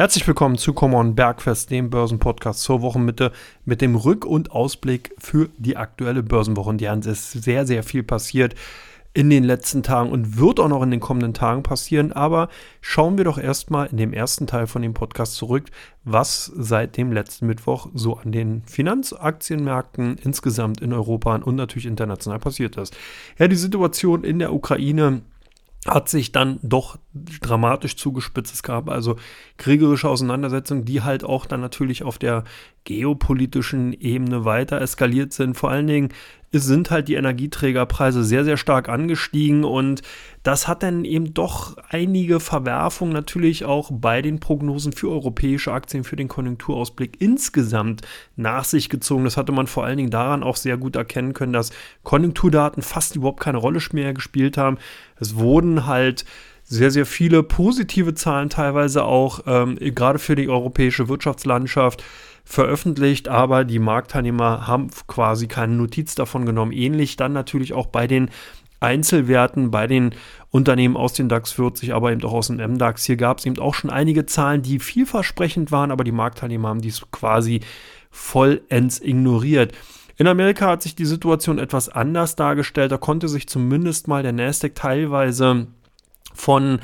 Herzlich willkommen zu Common Bergfest, dem Börsenpodcast zur Wochenmitte mit dem Rück- und Ausblick für die aktuelle Börsenwoche. Und ja, es ist sehr, sehr viel passiert in den letzten Tagen und wird auch noch in den kommenden Tagen passieren. Aber schauen wir doch erstmal in dem ersten Teil von dem Podcast zurück, was seit dem letzten Mittwoch so an den Finanzaktienmärkten insgesamt in Europa und natürlich international passiert ist. Ja, die Situation in der Ukraine hat sich dann doch dramatisch zugespitzt. Es gab also kriegerische Auseinandersetzungen, die halt auch dann natürlich auf der geopolitischen Ebene weiter eskaliert sind. Vor allen Dingen es sind halt die Energieträgerpreise sehr, sehr stark angestiegen und das hat dann eben doch einige Verwerfungen natürlich auch bei den Prognosen für europäische Aktien für den Konjunkturausblick insgesamt nach sich gezogen. Das hatte man vor allen Dingen daran auch sehr gut erkennen können, dass Konjunkturdaten fast überhaupt keine Rolle mehr gespielt haben. Es wurden halt sehr, sehr viele positive Zahlen teilweise auch, ähm, gerade für die europäische Wirtschaftslandschaft veröffentlicht, aber die Marktteilnehmer haben quasi keine Notiz davon genommen. Ähnlich dann natürlich auch bei den Einzelwerten, bei den Unternehmen aus den DAX 40, aber eben auch aus dem MDAX. Hier gab es eben auch schon einige Zahlen, die vielversprechend waren, aber die Marktteilnehmer haben dies quasi vollends ignoriert. In Amerika hat sich die Situation etwas anders dargestellt. Da konnte sich zumindest mal der Nasdaq teilweise von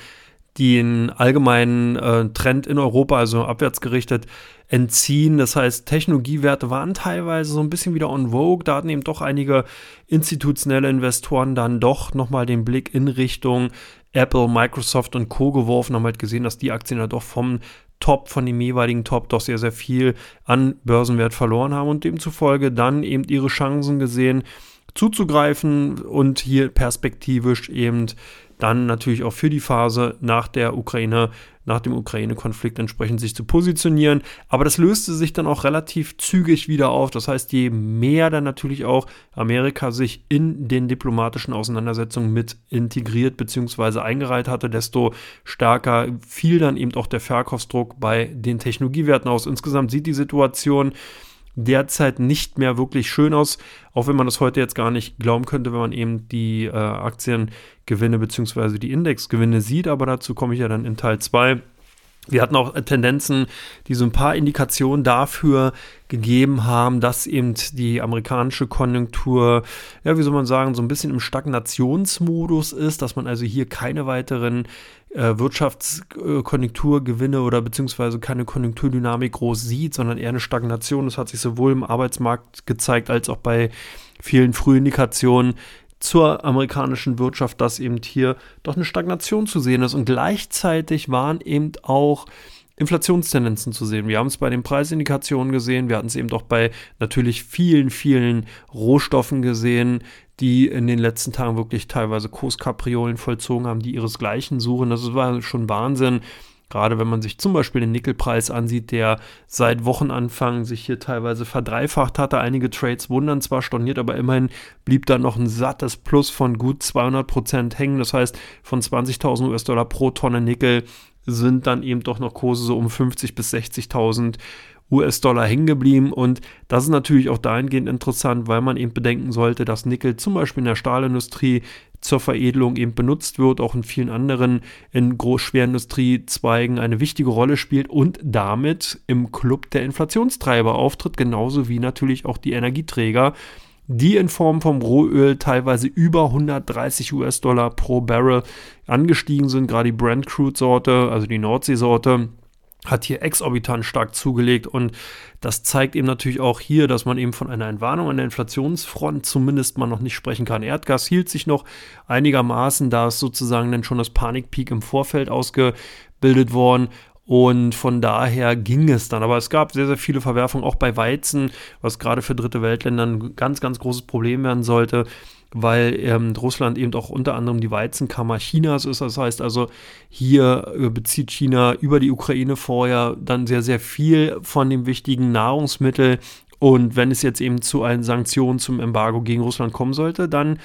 den allgemeinen äh, Trend in Europa, also abwärts gerichtet, entziehen. Das heißt, Technologiewerte waren teilweise so ein bisschen wieder on vogue. Da hatten eben doch einige institutionelle Investoren dann doch nochmal den Blick in Richtung Apple, Microsoft und Co. geworfen, haben halt gesehen, dass die Aktien ja doch vom Top, von dem jeweiligen Top doch sehr, sehr viel an Börsenwert verloren haben und demzufolge dann eben ihre Chancen gesehen, zuzugreifen und hier perspektivisch eben dann natürlich auch für die Phase nach der Ukraine, nach dem Ukraine-Konflikt entsprechend sich zu positionieren. Aber das löste sich dann auch relativ zügig wieder auf. Das heißt, je mehr dann natürlich auch Amerika sich in den diplomatischen Auseinandersetzungen mit integriert bzw. eingereiht hatte, desto stärker fiel dann eben auch der Verkaufsdruck bei den Technologiewerten aus. Insgesamt sieht die Situation derzeit nicht mehr wirklich schön aus, auch wenn man das heute jetzt gar nicht glauben könnte, wenn man eben die äh, Aktiengewinne bzw. die Indexgewinne sieht, aber dazu komme ich ja dann in Teil 2. Wir hatten auch Tendenzen, die so ein paar Indikationen dafür gegeben haben, dass eben die amerikanische Konjunktur, ja, wie soll man sagen, so ein bisschen im Stagnationsmodus ist, dass man also hier keine weiteren äh, Wirtschaftskonjunkturgewinne oder beziehungsweise keine Konjunkturdynamik groß sieht, sondern eher eine Stagnation. Das hat sich sowohl im Arbeitsmarkt gezeigt als auch bei vielen Frühindikationen zur amerikanischen Wirtschaft, dass eben hier doch eine Stagnation zu sehen ist. Und gleichzeitig waren eben auch Inflationstendenzen zu sehen. Wir haben es bei den Preisindikationen gesehen, wir hatten es eben doch bei natürlich vielen, vielen Rohstoffen gesehen, die in den letzten Tagen wirklich teilweise Kurskapriolen vollzogen haben, die ihresgleichen suchen. Das war schon Wahnsinn. Gerade wenn man sich zum Beispiel den Nickelpreis ansieht, der seit Wochenanfang sich hier teilweise verdreifacht hatte. Einige Trades wundern zwar storniert, aber immerhin blieb da noch ein sattes Plus von gut 200 Prozent hängen. Das heißt, von 20.000 US-Dollar pro Tonne Nickel sind dann eben doch noch Kurse so um 50 bis 60.000 US-Dollar hängen geblieben. Und das ist natürlich auch dahingehend interessant, weil man eben bedenken sollte, dass Nickel zum Beispiel in der Stahlindustrie zur Veredelung eben benutzt wird, auch in vielen anderen in Großschwerindustriezweigen eine wichtige Rolle spielt und damit im Club der Inflationstreiber auftritt, genauso wie natürlich auch die Energieträger, die in Form vom Rohöl teilweise über 130 US-Dollar pro Barrel angestiegen sind, gerade die Brent Crude Sorte, also die Nordsee-Sorte hat hier exorbitant stark zugelegt und das zeigt eben natürlich auch hier, dass man eben von einer Entwarnung an der Inflationsfront zumindest mal noch nicht sprechen kann. Erdgas hielt sich noch einigermaßen, da ist sozusagen dann schon das Panikpeak im Vorfeld ausgebildet worden und von daher ging es dann. Aber es gab sehr, sehr viele Verwerfungen, auch bei Weizen, was gerade für dritte Weltländer ein ganz, ganz großes Problem werden sollte weil ähm, Russland eben auch unter anderem die Weizenkammer Chinas ist. Das heißt also, hier äh, bezieht China über die Ukraine vorher dann sehr, sehr viel von dem wichtigen Nahrungsmittel. Und wenn es jetzt eben zu allen Sanktionen zum Embargo gegen Russland kommen sollte, dann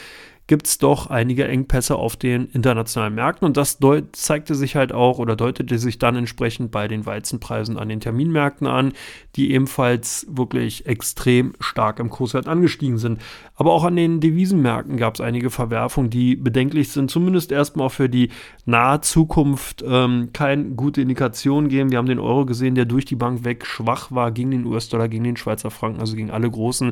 gibt es doch einige Engpässe auf den internationalen Märkten und das zeigte sich halt auch oder deutete sich dann entsprechend bei den Weizenpreisen an den Terminmärkten an, die ebenfalls wirklich extrem stark im Kurswert angestiegen sind. Aber auch an den Devisenmärkten gab es einige Verwerfungen, die bedenklich sind, zumindest erstmal für die nahe Zukunft ähm, keine gute Indikation geben. Wir haben den Euro gesehen, der durch die Bank weg schwach war gegen den US-Dollar, gegen den Schweizer Franken, also gegen alle großen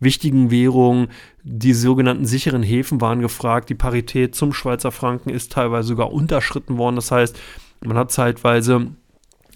wichtigen Währungen. Die sogenannten sicheren Häfen waren gefragt. Die Parität zum Schweizer Franken ist teilweise sogar unterschritten worden. Das heißt, man hat zeitweise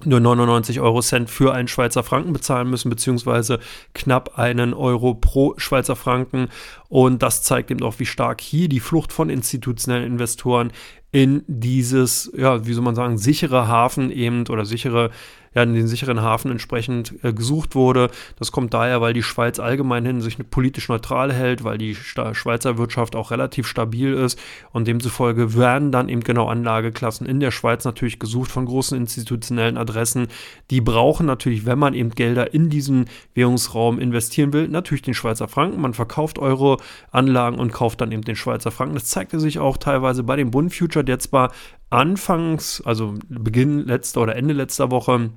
nur 99 Euro Cent für einen Schweizer Franken bezahlen müssen, beziehungsweise knapp einen Euro pro Schweizer Franken. Und das zeigt eben auch, wie stark hier die Flucht von institutionellen Investoren in dieses, ja, wie soll man sagen, sichere Hafen eben oder sichere ja, in den sicheren Hafen entsprechend äh, gesucht wurde. Das kommt daher, weil die Schweiz allgemein hin sich politisch neutral hält, weil die Sta Schweizer Wirtschaft auch relativ stabil ist und demzufolge werden dann eben genau Anlageklassen in der Schweiz natürlich gesucht von großen institutionellen Adressen. Die brauchen natürlich, wenn man eben Gelder in diesen Währungsraum investieren will, natürlich den Schweizer Franken. Man verkauft Euro-Anlagen und kauft dann eben den Schweizer Franken. Das zeigte sich auch teilweise bei dem Bund Future, der zwar anfangs, also Beginn letzter oder Ende letzter Woche,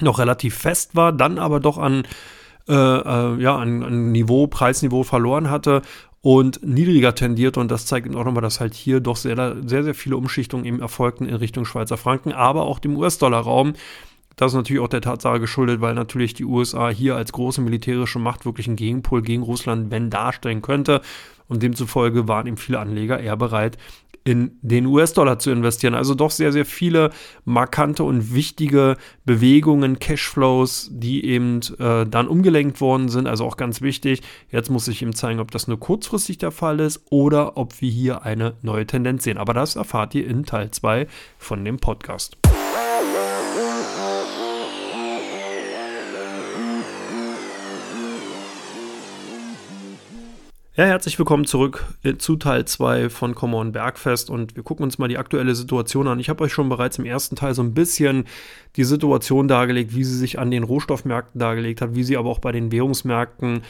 noch relativ fest war, dann aber doch an, äh, äh, ja, an, an Niveau, Preisniveau verloren hatte und niedriger tendiert. Und das zeigt auch nochmal, dass halt hier doch sehr, sehr, sehr viele Umschichtungen eben erfolgten in Richtung Schweizer Franken, aber auch dem US-Dollar-Raum. Das ist natürlich auch der Tatsache geschuldet, weil natürlich die USA hier als große militärische Macht wirklich einen Gegenpol gegen Russland, wenn darstellen könnte. Und demzufolge waren eben viele Anleger eher bereit, in den US-Dollar zu investieren. Also doch sehr, sehr viele markante und wichtige Bewegungen, Cashflows, die eben äh, dann umgelenkt worden sind. Also auch ganz wichtig. Jetzt muss ich ihm zeigen, ob das nur kurzfristig der Fall ist oder ob wir hier eine neue Tendenz sehen. Aber das erfahrt ihr in Teil 2 von dem Podcast. Ja, herzlich willkommen zurück äh, zu Teil 2 von Come On Bergfest und wir gucken uns mal die aktuelle Situation an. Ich habe euch schon bereits im ersten Teil so ein bisschen die Situation dargelegt, wie sie sich an den Rohstoffmärkten dargelegt hat, wie sie aber auch bei den Währungsmärkten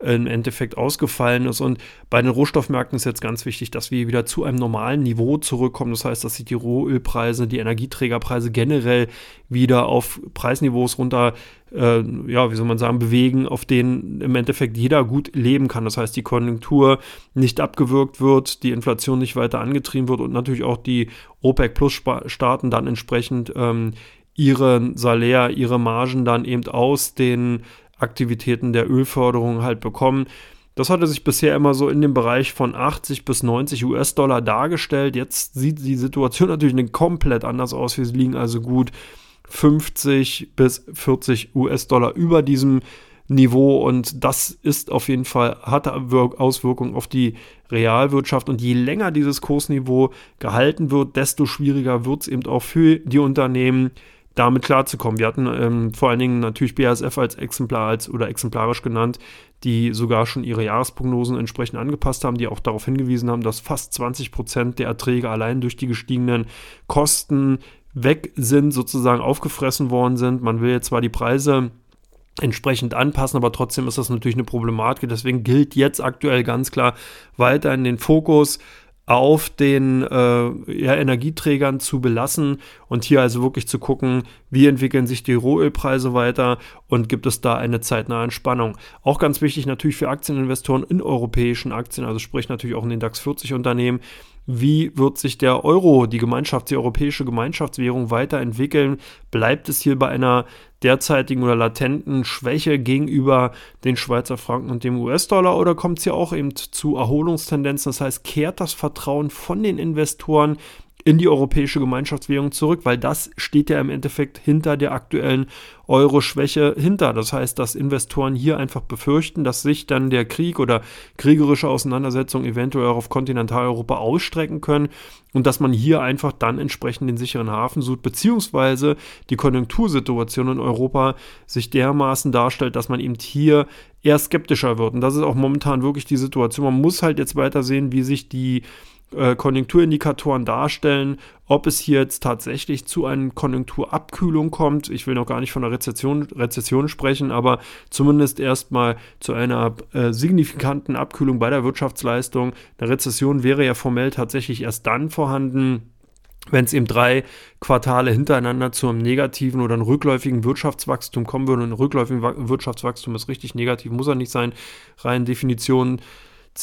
im Endeffekt ausgefallen ist. Und bei den Rohstoffmärkten ist jetzt ganz wichtig, dass wir wieder zu einem normalen Niveau zurückkommen. Das heißt, dass sich die Rohölpreise, die Energieträgerpreise generell wieder auf Preisniveaus runter, äh, ja, wie soll man sagen, bewegen, auf denen im Endeffekt jeder gut leben kann. Das heißt, die Konjunktur nicht abgewürgt wird, die Inflation nicht weiter angetrieben wird und natürlich auch die OPEC-Plus-Staaten dann entsprechend ähm, ihren Salär, ihre Margen dann eben aus den Aktivitäten der Ölförderung halt bekommen. Das hatte sich bisher immer so in dem Bereich von 80 bis 90 US-Dollar dargestellt. Jetzt sieht die Situation natürlich komplett anders aus. Wir liegen also gut 50 bis 40 US-Dollar über diesem Niveau und das ist auf jeden Fall, hat Auswirkungen auf die Realwirtschaft und je länger dieses Kursniveau gehalten wird, desto schwieriger wird es eben auch für die Unternehmen, damit klarzukommen. Wir hatten ähm, vor allen Dingen natürlich BASF als Exemplar als, oder exemplarisch genannt, die sogar schon ihre Jahresprognosen entsprechend angepasst haben, die auch darauf hingewiesen haben, dass fast 20 Prozent der Erträge allein durch die gestiegenen Kosten weg sind, sozusagen aufgefressen worden sind. Man will jetzt zwar die Preise entsprechend anpassen, aber trotzdem ist das natürlich eine Problematik. Deswegen gilt jetzt aktuell ganz klar weiter in den Fokus auf den äh, ja, Energieträgern zu belassen und hier also wirklich zu gucken, wie entwickeln sich die Rohölpreise weiter und gibt es da eine zeitnahe Entspannung. Auch ganz wichtig natürlich für Aktieninvestoren in europäischen Aktien, also sprich natürlich auch in den DAX 40 Unternehmen, wie wird sich der Euro, die Gemeinschaft, die europäische Gemeinschaftswährung weiterentwickeln? Bleibt es hier bei einer derzeitigen oder latenten Schwäche gegenüber den Schweizer Franken und dem US-Dollar oder kommt es hier auch eben zu Erholungstendenzen? Das heißt, kehrt das Vertrauen von den Investoren in die europäische Gemeinschaftswährung zurück, weil das steht ja im Endeffekt hinter der aktuellen Euro-Schwäche hinter. Das heißt, dass Investoren hier einfach befürchten, dass sich dann der Krieg oder kriegerische Auseinandersetzungen eventuell auch auf Kontinentaleuropa ausstrecken können und dass man hier einfach dann entsprechend den sicheren Hafen sucht, beziehungsweise die Konjunktursituation in Europa sich dermaßen darstellt, dass man eben hier eher skeptischer wird. Und das ist auch momentan wirklich die Situation. Man muss halt jetzt weiter sehen, wie sich die äh, Konjunkturindikatoren darstellen, ob es hier jetzt tatsächlich zu einer Konjunkturabkühlung kommt. Ich will noch gar nicht von einer Rezession, Rezession sprechen, aber zumindest erstmal zu einer äh, signifikanten Abkühlung bei der Wirtschaftsleistung. Eine Rezession wäre ja formell tatsächlich erst dann vorhanden, wenn es eben drei Quartale hintereinander zu einem negativen oder einem rückläufigen Wirtschaftswachstum kommen würde. Und ein rückläufiges Wirtschaftswachstum ist richtig negativ, muss er nicht sein, rein Definition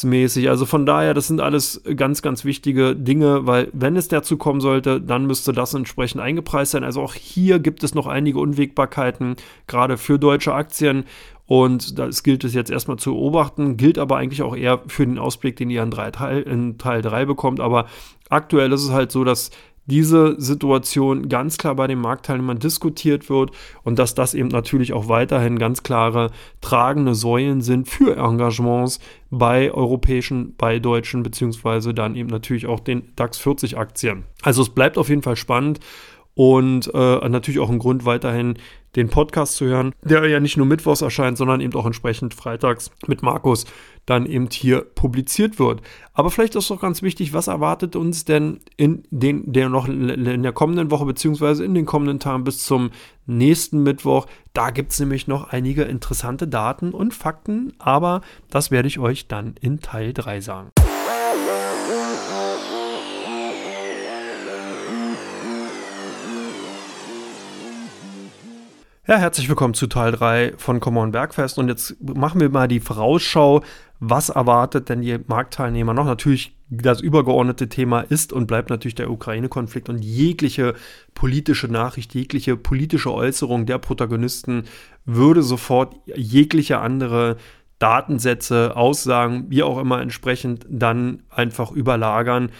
mäßig. Also von daher, das sind alles ganz, ganz wichtige Dinge, weil wenn es dazu kommen sollte, dann müsste das entsprechend eingepreist sein. Also auch hier gibt es noch einige Unwägbarkeiten, gerade für deutsche Aktien. Und das gilt es jetzt erstmal zu beobachten, gilt aber eigentlich auch eher für den Ausblick, den ihr in, drei Teil, in Teil 3 bekommt. Aber aktuell ist es halt so, dass diese Situation ganz klar bei den Marktteilnehmern diskutiert wird und dass das eben natürlich auch weiterhin ganz klare tragende Säulen sind für Engagements bei europäischen, bei deutschen, beziehungsweise dann eben natürlich auch den DAX 40 Aktien. Also es bleibt auf jeden Fall spannend und äh, natürlich auch ein Grund weiterhin den Podcast zu hören, der ja nicht nur mittwochs erscheint, sondern eben auch entsprechend freitags mit Markus dann eben hier publiziert wird. Aber vielleicht ist doch ganz wichtig, was erwartet uns denn in den, der noch in der kommenden Woche beziehungsweise in den kommenden Tagen bis zum nächsten Mittwoch. Da gibt es nämlich noch einige interessante Daten und Fakten, aber das werde ich euch dann in Teil 3 sagen. Ja, herzlich willkommen zu Teil 3 von Common Bergfest und jetzt machen wir mal die Vorausschau. Was erwartet denn die Marktteilnehmer noch? Natürlich das übergeordnete Thema ist und bleibt natürlich der Ukraine-Konflikt und jegliche politische Nachricht, jegliche politische Äußerung der Protagonisten würde sofort jegliche andere Datensätze, Aussagen, wie auch immer entsprechend dann einfach überlagern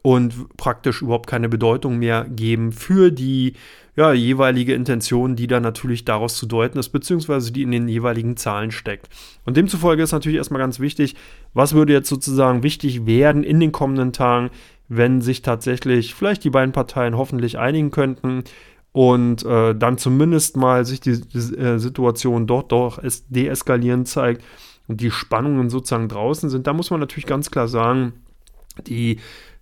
und praktisch überhaupt keine Bedeutung mehr geben für die ja, jeweilige Intention, die da natürlich daraus zu deuten ist, beziehungsweise die in den jeweiligen Zahlen steckt. Und demzufolge ist natürlich erstmal ganz wichtig, was würde jetzt sozusagen wichtig werden in den kommenden Tagen, wenn sich tatsächlich vielleicht die beiden Parteien hoffentlich einigen könnten und äh, dann zumindest mal sich die, die äh, Situation dort doch deeskalieren zeigt und die Spannungen sozusagen draußen sind. Da muss man natürlich ganz klar sagen, die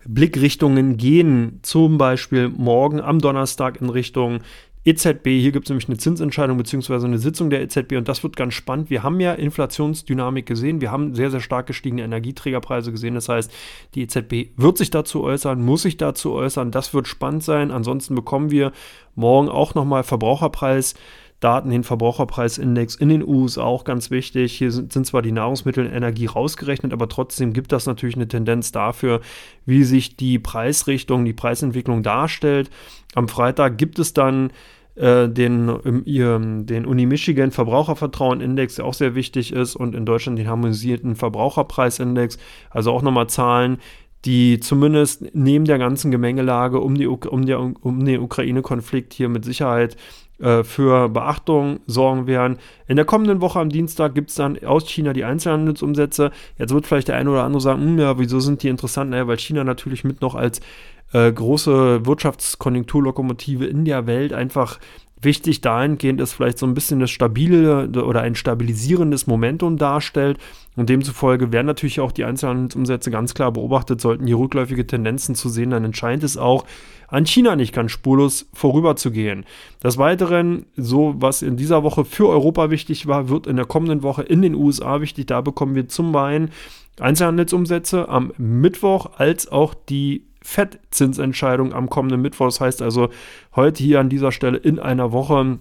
Blickrichtungen gehen zum Beispiel morgen am Donnerstag in Richtung EZB. Hier gibt es nämlich eine Zinsentscheidung bzw. eine Sitzung der EZB und das wird ganz spannend. Wir haben ja Inflationsdynamik gesehen, wir haben sehr, sehr stark gestiegene Energieträgerpreise gesehen. Das heißt, die EZB wird sich dazu äußern, muss sich dazu äußern. Das wird spannend sein. Ansonsten bekommen wir morgen auch nochmal Verbraucherpreis. Daten, den Verbraucherpreisindex in den USA auch ganz wichtig. Hier sind, sind zwar die Nahrungsmittel und Energie rausgerechnet, aber trotzdem gibt das natürlich eine Tendenz dafür, wie sich die Preisrichtung, die Preisentwicklung darstellt. Am Freitag gibt es dann äh, den, den Uni Michigan Verbrauchervertrauen-Index, der auch sehr wichtig ist, und in Deutschland den harmonisierten Verbraucherpreisindex, also auch nochmal Zahlen, die zumindest neben der ganzen Gemengelage um, die, um, der, um den Ukraine-Konflikt hier mit Sicherheit äh, für Beachtung sorgen werden. In der kommenden Woche am Dienstag gibt es dann aus China die Einzelhandelsumsätze. Jetzt wird vielleicht der eine oder andere sagen, hm, ja, wieso sind die interessant? Naja, weil China natürlich mit noch als äh, große Wirtschaftskonjunkturlokomotive in der Welt einfach wichtig dahingehend ist, vielleicht so ein bisschen das stabile oder ein stabilisierendes Momentum darstellt. Und demzufolge werden natürlich auch die Einzelhandelsumsätze ganz klar beobachtet. Sollten hier rückläufige Tendenzen zu sehen, dann entscheidend es auch, an China nicht ganz spurlos vorüberzugehen. Des Weiteren, so was in dieser Woche für Europa wichtig war, wird in der kommenden Woche in den USA wichtig. Da bekommen wir zum einen Einzelhandelsumsätze am Mittwoch als auch die FED-Zinsentscheidung am kommenden Mittwoch. Das heißt also, heute hier an dieser Stelle in einer Woche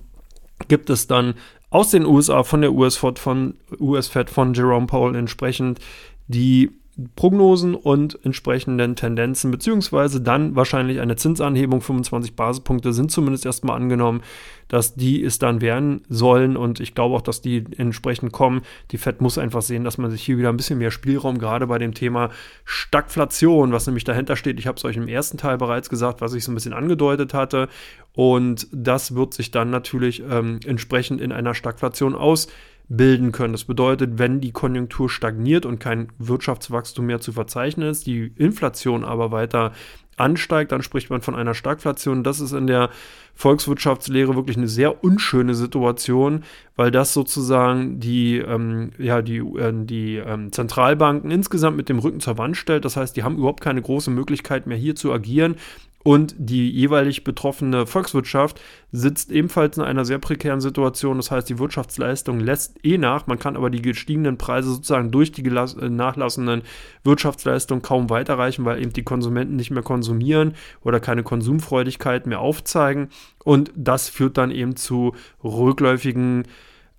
gibt es dann aus den USA von der US-Fed von, US von Jerome Powell entsprechend die Prognosen und entsprechenden Tendenzen, beziehungsweise dann wahrscheinlich eine Zinsanhebung, 25 Basispunkte sind zumindest erstmal angenommen, dass die es dann werden sollen. Und ich glaube auch, dass die entsprechend kommen. Die FED muss einfach sehen, dass man sich hier wieder ein bisschen mehr Spielraum, gerade bei dem Thema Stagflation, was nämlich dahinter steht, ich habe es euch im ersten Teil bereits gesagt, was ich so ein bisschen angedeutet hatte. Und das wird sich dann natürlich ähm, entsprechend in einer Stagflation aus bilden können. Das bedeutet, wenn die Konjunktur stagniert und kein Wirtschaftswachstum mehr zu verzeichnen ist, die Inflation aber weiter ansteigt, dann spricht man von einer Stagflation. Das ist in der Volkswirtschaftslehre wirklich eine sehr unschöne Situation, weil das sozusagen die, ähm, ja, die, äh, die ähm, Zentralbanken insgesamt mit dem Rücken zur Wand stellt. Das heißt, die haben überhaupt keine große Möglichkeit mehr hier zu agieren. Und die jeweilig betroffene Volkswirtschaft sitzt ebenfalls in einer sehr prekären Situation. Das heißt, die Wirtschaftsleistung lässt eh nach. Man kann aber die gestiegenen Preise sozusagen durch die äh, nachlassenden Wirtschaftsleistungen kaum weiterreichen, weil eben die Konsumenten nicht mehr konsumieren oder keine Konsumfreudigkeit mehr aufzeigen. Und das führt dann eben zu rückläufigen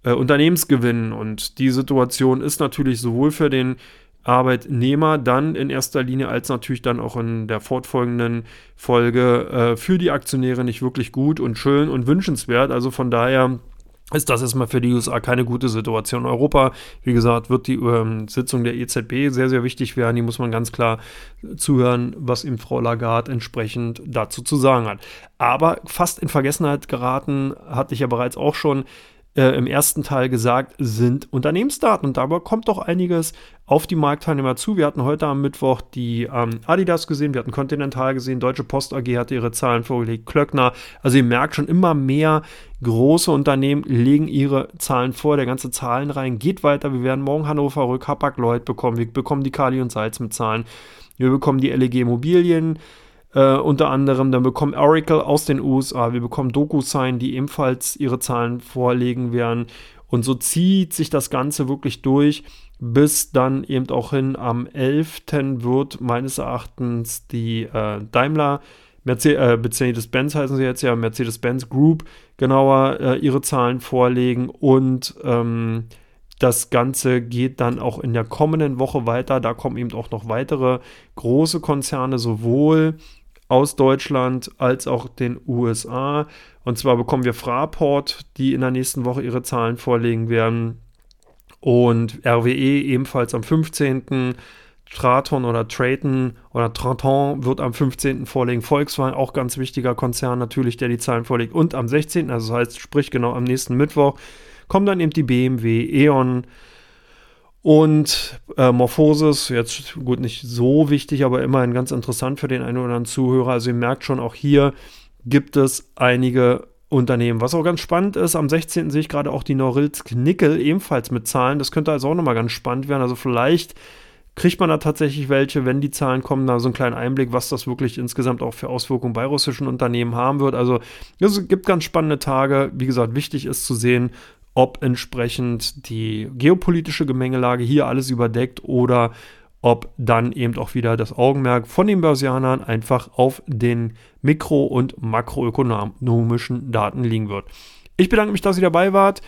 äh, Unternehmensgewinnen. Und die Situation ist natürlich sowohl für den Arbeitnehmer dann in erster Linie als natürlich dann auch in der fortfolgenden Folge äh, für die Aktionäre nicht wirklich gut und schön und wünschenswert. Also von daher ist das erstmal für die USA keine gute Situation. Europa, wie gesagt, wird die ähm, Sitzung der EZB sehr, sehr wichtig werden. Die muss man ganz klar zuhören, was ihm Frau Lagarde entsprechend dazu zu sagen hat. Aber fast in Vergessenheit geraten, hatte ich ja bereits auch schon äh, im ersten Teil gesagt, sind Unternehmensdaten. Und dabei kommt doch einiges auf die Marktteilnehmer zu. Wir hatten heute am Mittwoch die ähm, Adidas gesehen, wir hatten Continental gesehen, Deutsche Post AG hatte ihre Zahlen vorgelegt, Klöckner. Also ihr merkt schon immer mehr große Unternehmen legen ihre Zahlen vor. Der ganze Zahlenreihen geht weiter. Wir werden morgen Hannover Rück, Hapag Lloyd bekommen. Wir bekommen die Kali und Salz mit Zahlen. Wir bekommen die LEG Immobilien äh, unter anderem. Dann bekommen Oracle aus den USA, wir bekommen DocuSign, die ebenfalls ihre Zahlen vorlegen werden. Und so zieht sich das Ganze wirklich durch, bis dann eben auch hin am 11. wird meines Erachtens die äh, Daimler äh, Mercedes-Benz heißen sie jetzt ja, Mercedes-Benz Group genauer äh, ihre Zahlen vorlegen und ähm, das Ganze geht dann auch in der kommenden Woche weiter. Da kommen eben auch noch weitere große Konzerne, sowohl aus Deutschland als auch den USA. Und zwar bekommen wir Fraport, die in der nächsten Woche ihre Zahlen vorlegen werden. Und RWE ebenfalls am 15. Traton oder Traton oder Traton wird am 15. vorlegen. Volkswagen, auch ganz wichtiger Konzern natürlich, der die Zahlen vorlegt. Und am 16., also das heißt, sprich genau am nächsten Mittwoch, kommen dann eben die BMW, E.ON, und äh, Morphosis, jetzt gut nicht so wichtig, aber immerhin ganz interessant für den einen oder anderen Zuhörer. Also ihr merkt schon, auch hier gibt es einige Unternehmen. Was auch ganz spannend ist, am 16. sehe ich gerade auch die Norilsk Nickel ebenfalls mit Zahlen. Das könnte also auch nochmal ganz spannend werden. Also vielleicht kriegt man da tatsächlich welche, wenn die Zahlen kommen, da so einen kleinen Einblick, was das wirklich insgesamt auch für Auswirkungen bei russischen Unternehmen haben wird. Also es gibt ganz spannende Tage. Wie gesagt, wichtig ist zu sehen, ob entsprechend die geopolitische Gemengelage hier alles überdeckt oder ob dann eben auch wieder das Augenmerk von den Börsianern einfach auf den mikro- und makroökonomischen Daten liegen wird. Ich bedanke mich, dass ihr dabei wart.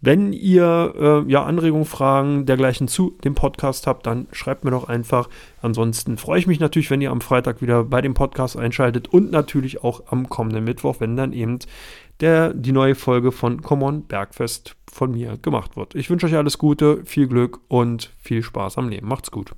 Wenn ihr äh, ja Anregungen, Fragen dergleichen zu dem Podcast habt, dann schreibt mir doch einfach. Ansonsten freue ich mich natürlich, wenn ihr am Freitag wieder bei dem Podcast einschaltet und natürlich auch am kommenden Mittwoch, wenn dann eben der, die neue Folge von Common Bergfest von mir gemacht wird. Ich wünsche euch alles Gute, viel Glück und viel Spaß am Leben. Macht's gut.